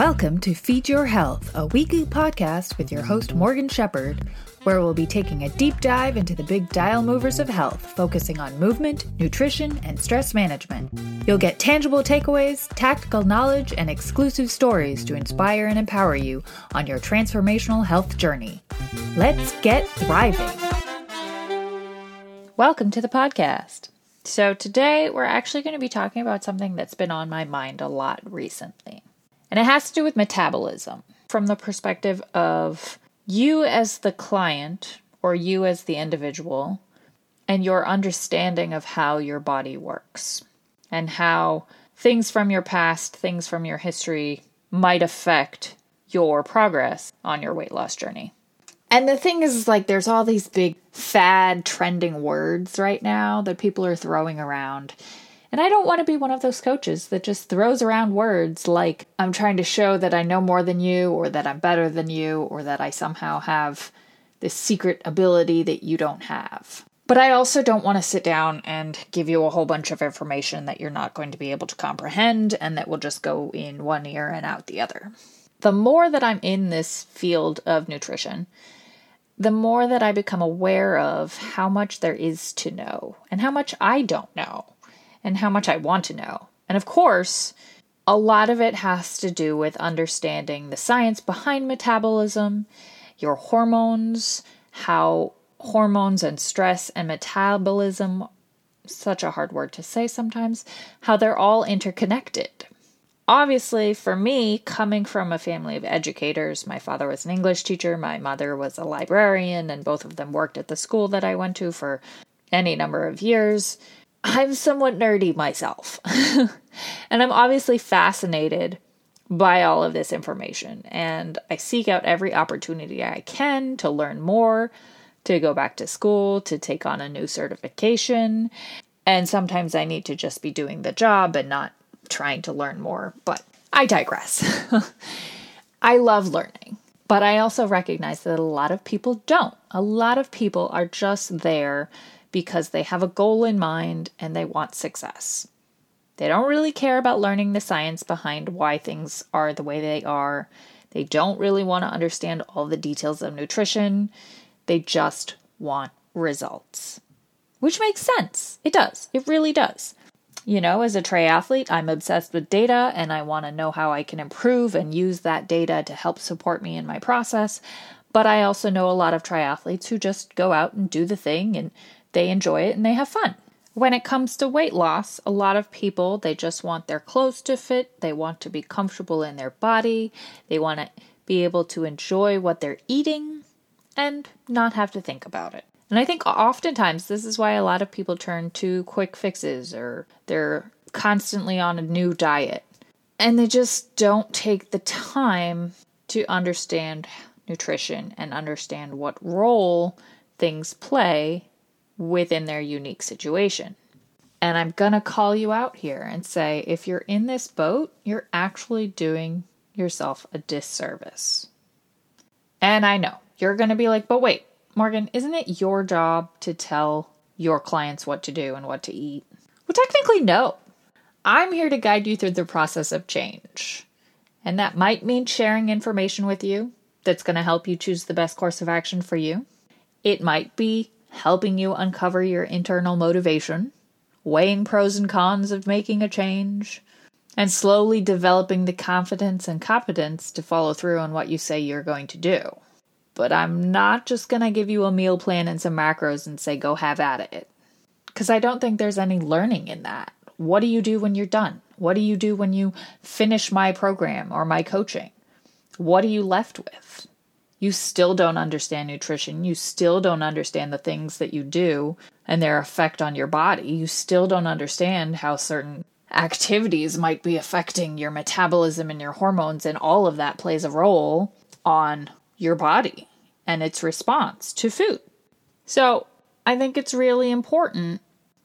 Welcome to Feed Your Health, a weekly podcast with your host Morgan Shepherd, where we'll be taking a deep dive into the big dial movers of health, focusing on movement, nutrition, and stress management. You'll get tangible takeaways, tactical knowledge, and exclusive stories to inspire and empower you on your transformational health journey. Let's get thriving. Welcome to the podcast. So, today we're actually going to be talking about something that's been on my mind a lot recently. And it has to do with metabolism from the perspective of you as the client or you as the individual and your understanding of how your body works and how things from your past, things from your history might affect your progress on your weight loss journey. And the thing is, like, there's all these big fad trending words right now that people are throwing around. And I don't want to be one of those coaches that just throws around words like I'm trying to show that I know more than you, or that I'm better than you, or that I somehow have this secret ability that you don't have. But I also don't want to sit down and give you a whole bunch of information that you're not going to be able to comprehend and that will just go in one ear and out the other. The more that I'm in this field of nutrition, the more that I become aware of how much there is to know and how much I don't know and how much I want to know. And of course, a lot of it has to do with understanding the science behind metabolism, your hormones, how hormones and stress and metabolism, such a hard word to say sometimes, how they're all interconnected. Obviously, for me, coming from a family of educators, my father was an English teacher, my mother was a librarian, and both of them worked at the school that I went to for any number of years. I'm somewhat nerdy myself. and I'm obviously fascinated by all of this information. And I seek out every opportunity I can to learn more, to go back to school, to take on a new certification. And sometimes I need to just be doing the job and not trying to learn more. But I digress. I love learning. But I also recognize that a lot of people don't. A lot of people are just there because they have a goal in mind and they want success. They don't really care about learning the science behind why things are the way they are. They don't really want to understand all the details of nutrition. They just want results. Which makes sense. It does. It really does. You know, as a triathlete, I'm obsessed with data and I want to know how I can improve and use that data to help support me in my process. But I also know a lot of triathletes who just go out and do the thing and they enjoy it and they have fun. When it comes to weight loss, a lot of people they just want their clothes to fit, they want to be comfortable in their body, they want to be able to enjoy what they're eating and not have to think about it. And I think oftentimes this is why a lot of people turn to quick fixes or they're constantly on a new diet. And they just don't take the time to understand nutrition and understand what role things play within their unique situation. And I'm going to call you out here and say if you're in this boat, you're actually doing yourself a disservice. And I know you're going to be like, but wait, Morgan, isn't it your job to tell your clients what to do and what to eat? Well, technically, no. I'm here to guide you through the process of change. And that might mean sharing information with you that's going to help you choose the best course of action for you. It might be helping you uncover your internal motivation, weighing pros and cons of making a change, and slowly developing the confidence and competence to follow through on what you say you're going to do. But I'm not just going to give you a meal plan and some macros and say go have at it. Because I don't think there's any learning in that. What do you do when you're done? What do you do when you finish my program or my coaching? What are you left with? You still don't understand nutrition. You still don't understand the things that you do and their effect on your body. You still don't understand how certain activities might be affecting your metabolism and your hormones, and all of that plays a role on your body and its response to food. So, I think it's really important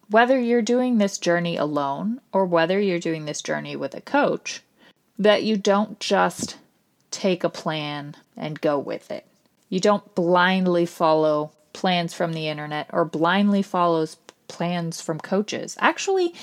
whether you're doing this journey alone or whether you're doing this journey with a coach that you don't just take a plan and go with it. You don't blindly follow plans from the internet or blindly follows plans from coaches. Actually,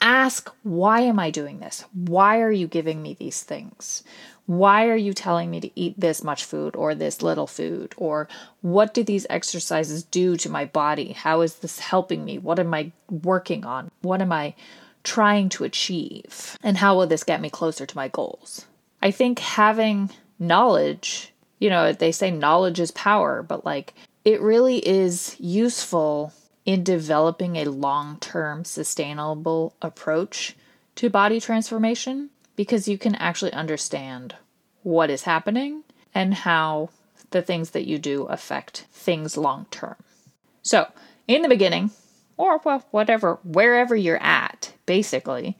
ask, why am I doing this? Why are you giving me these things? Why are you telling me to eat this much food or this little food? Or what do these exercises do to my body? How is this helping me? What am I working on? What am I trying to achieve? And how will this get me closer to my goals? I think having knowledge, you know, they say knowledge is power, but like it really is useful in developing a long term sustainable approach to body transformation because you can actually understand what is happening and how the things that you do affect things long term. So, in the beginning, or well, whatever, wherever you're at, basically,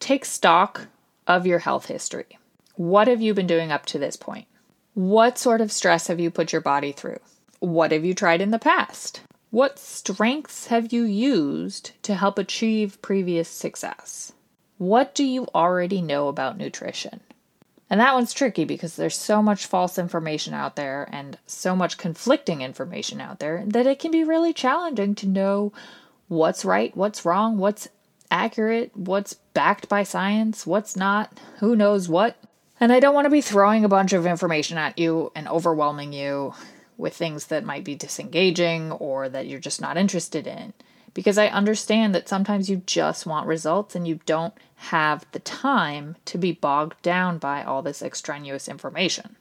take stock of your health history. What have you been doing up to this point? What sort of stress have you put your body through? What have you tried in the past? What strengths have you used to help achieve previous success? What do you already know about nutrition? And that one's tricky because there's so much false information out there and so much conflicting information out there that it can be really challenging to know what's right, what's wrong, what's accurate, what's backed by science, what's not, who knows what. And I don't want to be throwing a bunch of information at you and overwhelming you with things that might be disengaging or that you're just not interested in. Because I understand that sometimes you just want results and you don't have the time to be bogged down by all this extraneous information.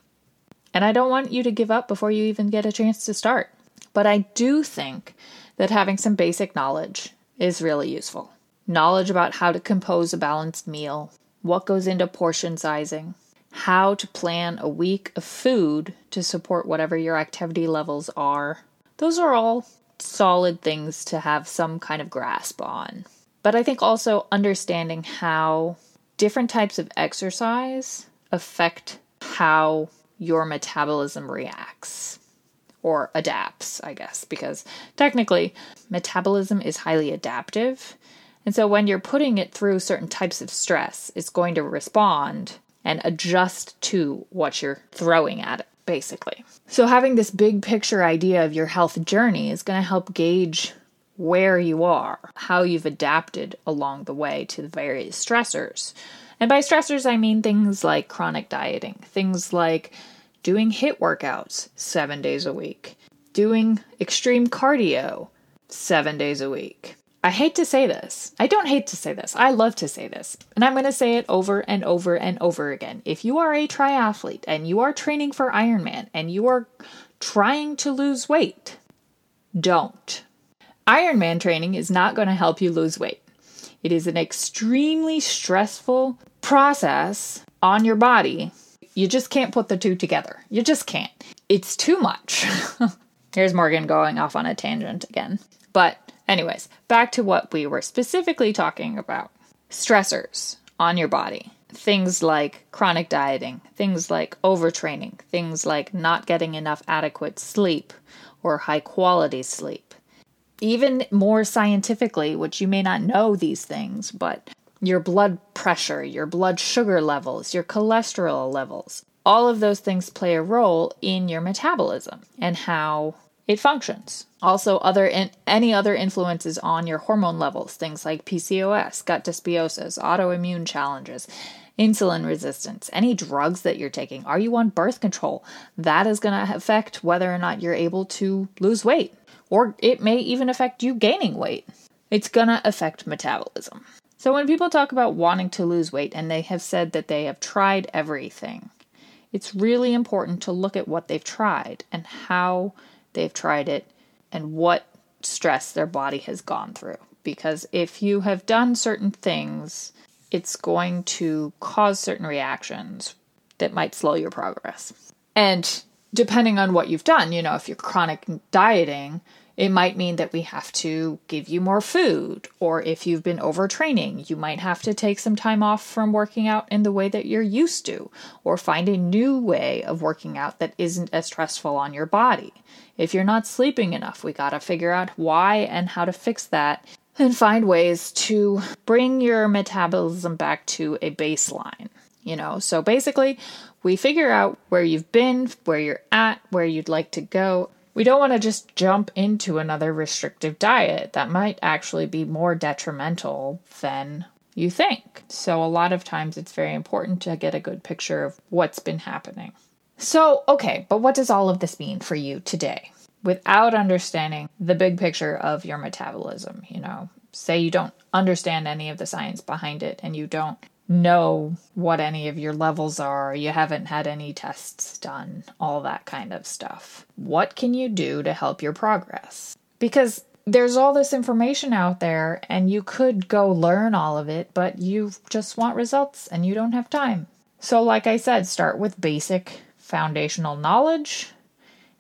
And I don't want you to give up before you even get a chance to start. But I do think that having some basic knowledge is really useful. Knowledge about how to compose a balanced meal, what goes into portion sizing, how to plan a week of food to support whatever your activity levels are. Those are all solid things to have some kind of grasp on. But I think also understanding how different types of exercise affect how your metabolism reacts or adapts, I guess, because technically metabolism is highly adaptive. And so when you're putting it through certain types of stress, it's going to respond and adjust to what you're throwing at it, basically. So, having this big picture idea of your health journey is going to help gauge where you are, how you've adapted along the way to the various stressors. And by stressors, I mean things like chronic dieting, things like doing HIIT workouts seven days a week, doing extreme cardio seven days a week, I hate to say this. I don't hate to say this. I love to say this. And I'm going to say it over and over and over again. If you are a triathlete and you are training for Ironman and you are trying to lose weight, don't. Ironman training is not going to help you lose weight. It is an extremely stressful process on your body. You just can't put the two together. You just can't. It's too much. Here's Morgan going off on a tangent again. But Anyways, back to what we were specifically talking about stressors on your body. Things like chronic dieting, things like overtraining, things like not getting enough adequate sleep or high quality sleep. Even more scientifically, which you may not know these things, but your blood pressure, your blood sugar levels, your cholesterol levels, all of those things play a role in your metabolism and how it functions. Also, other in, any other influences on your hormone levels, things like PCOS, gut dysbiosis, autoimmune challenges, insulin resistance, any drugs that you're taking. Are you on birth control? That is going to affect whether or not you're able to lose weight, or it may even affect you gaining weight. It's going to affect metabolism. So, when people talk about wanting to lose weight and they have said that they have tried everything, it's really important to look at what they've tried and how they've tried it, and what stress their body has gone through. Because if you have done certain things, it's going to cause certain reactions that might slow your progress. And depending on what you've done, you know, if you're chronic dieting, it might mean that we have to give you more food, or if you've been overtraining, you might have to take some time off from working out in the way that you're used to, or find a new way of working out that isn't as stressful on your body. If you're not sleeping enough, we gotta figure out why and how to fix that and find ways to bring your metabolism back to a baseline. You know, so basically, we figure out where you've been, where you're at, where you'd like to go, we don't want to just jump into another restrictive diet that might actually be more detrimental than you think. So, a lot of times it's very important to get a good picture of what's been happening. So, okay, but what does all of this mean for you today? Without understanding the big picture of your metabolism, you know, say you don't understand any of the science behind it and you don't know what any of your levels are, you haven't had any tests done, all that kind of stuff. What can you do to help your progress? Because there's all this information out there and you could go learn all of it, but you just want results and you don't have time. So, like I said, start with basic foundational knowledge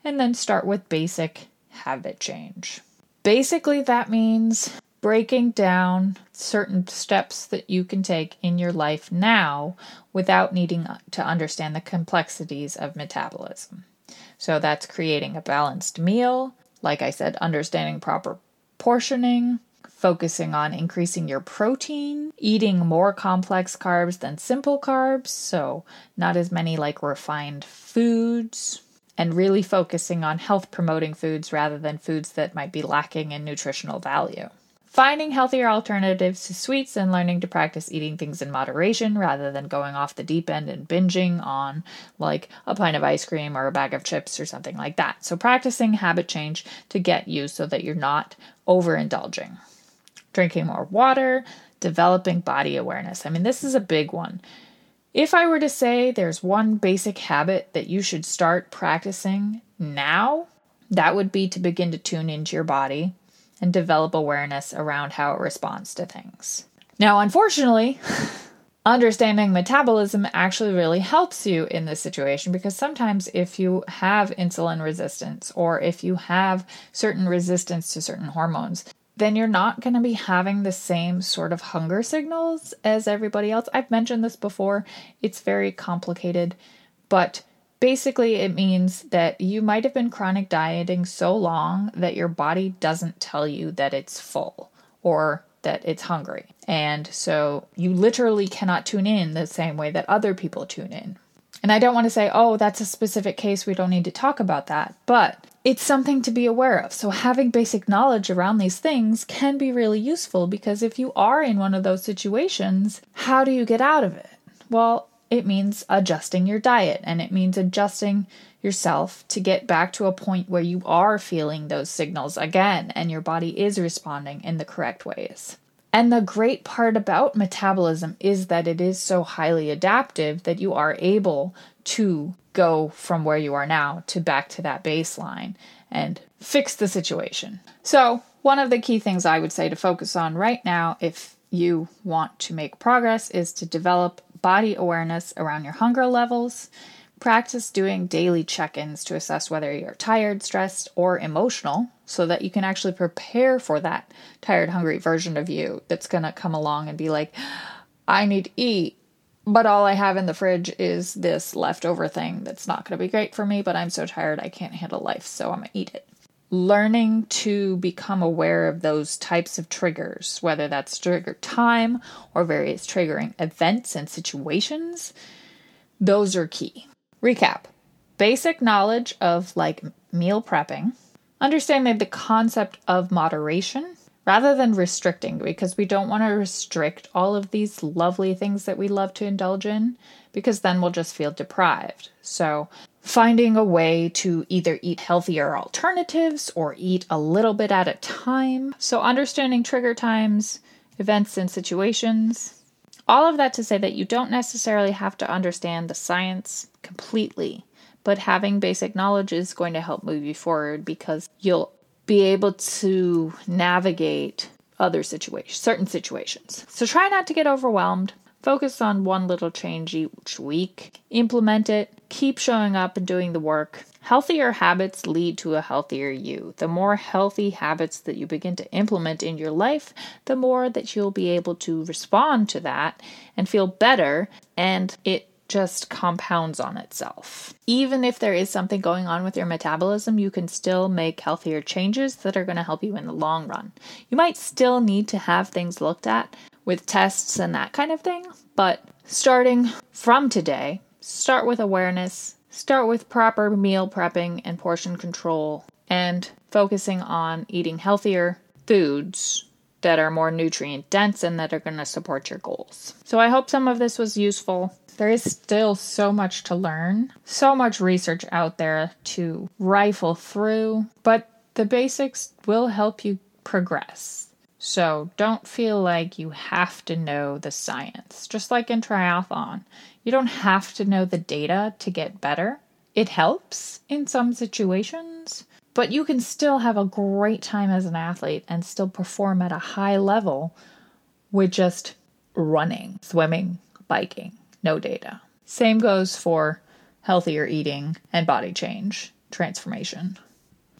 and then start with basic habit change. Basically, that means breaking down certain steps that you can take in your life now without needing to understand the complexities of metabolism. So that's creating a balanced meal, like I said, understanding proper portioning, focusing on increasing your protein, eating more complex carbs than simple carbs, so not as many like refined foods, and really focusing on health promoting foods rather than foods that might be lacking in nutritional value. Finding healthier alternatives to sweets and learning to practice eating things in moderation rather than going off the deep end and binging on like a pint of ice cream or a bag of chips or something like that. So, practicing habit change to get you so that you're not overindulging. Drinking more water, developing body awareness. I mean, this is a big one. If I were to say there's one basic habit that you should start practicing now, that would be to begin to tune into your body and develop awareness around how it responds to things. Now, unfortunately, understanding metabolism actually really helps you in this situation because sometimes if you have insulin resistance or if you have certain resistance to certain hormones, then you're not going to be having the same sort of hunger signals as everybody else. I've mentioned this before, it's very complicated, but Basically, it means that you might have been chronic dieting so long that your body doesn't tell you that it's full or that it's hungry. And so you literally cannot tune in the same way that other people tune in. And I don't want to say, oh, that's a specific case, we don't need to talk about that, but it's something to be aware of. So, having basic knowledge around these things can be really useful because if you are in one of those situations, how do you get out of it? Well, it means adjusting your diet and it means adjusting yourself to get back to a point where you are feeling those signals again and your body is responding in the correct ways. And the great part about metabolism is that it is so highly adaptive that you are able to go from where you are now to back to that baseline and fix the situation. So, one of the key things I would say to focus on right now, if you want to make progress, is to develop body awareness around your hunger levels. Practice doing daily check ins to assess whether you're tired, stressed, or emotional so that you can actually prepare for that tired, hungry version of you that's going to come along and be like, I need to eat, but all I have in the fridge is this leftover thing that's not going to be great for me, but I'm so tired I can't handle life, so I'm going to eat it. Learning to become aware of those types of triggers, whether that's trigger time or various triggering events and situations, those are key. Recap. Basic knowledge of like meal prepping, understanding the concept of moderation rather than restricting, because we don't want to restrict all of these lovely things that we love to indulge in, because then we'll just feel deprived. So, finding a way to either eat healthier alternatives or eat a little bit at a time. So, understanding trigger times, events, and situations. All of that to say that you don't necessarily have to understand the science completely, but having basic knowledge is going to help move you forward because you'll be able to navigate other situations, certain situations. So try not to get overwhelmed. Focus on one little change each week, implement it, keep showing up and doing the work. Healthier habits lead to a healthier you. The more healthy habits that you begin to implement in your life, the more that you'll be able to respond to that and feel better, and it just compounds on itself. Even if there is something going on with your metabolism, you can still make healthier changes that are going to help you in the long run. You might still need to have things looked at, with tests and that kind of thing. But starting from today, start with awareness, start with proper meal prepping and portion control, and focusing on eating healthier foods that are more nutrient dense and that are going to support your goals. So I hope some of this was useful. There is still so much to learn, so much research out there to rifle through, but the basics will help you progress. So don't feel like you have to know the science. Just like in triathlon, you don't have to know the data to get better. It helps in some situations, but you can still have a great time as an athlete and still perform at a high level with just running, swimming, biking, no data. Same goes for healthier eating and body change transformation.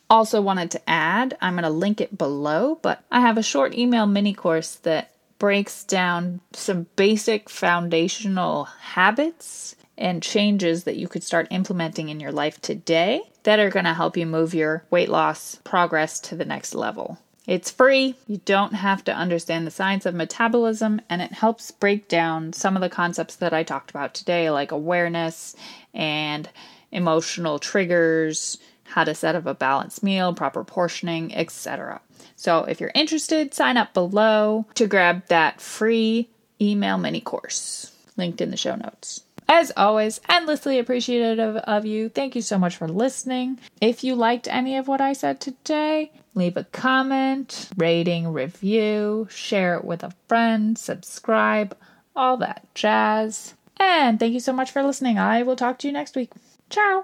Also, wanted to add, I'm going to link it below, but I have a short email mini course that breaks down some basic foundational habits and changes that you could start implementing in your life today that are going to help you move your weight loss progress to the next level. It's free, you don't have to understand the science of metabolism, and it helps break down some of the concepts that I talked about today, like awareness and emotional triggers, how to set up a balanced meal, proper portioning, etc. So if you're interested, sign up below to grab that free email mini course linked in the show notes. As always, endlessly appreciative of you. Thank you so much for listening. If you liked any of what I said today, leave a comment, rating, review, share it with a friend, subscribe, all that jazz. And thank you so much for listening. I will talk to you next week. Ciao.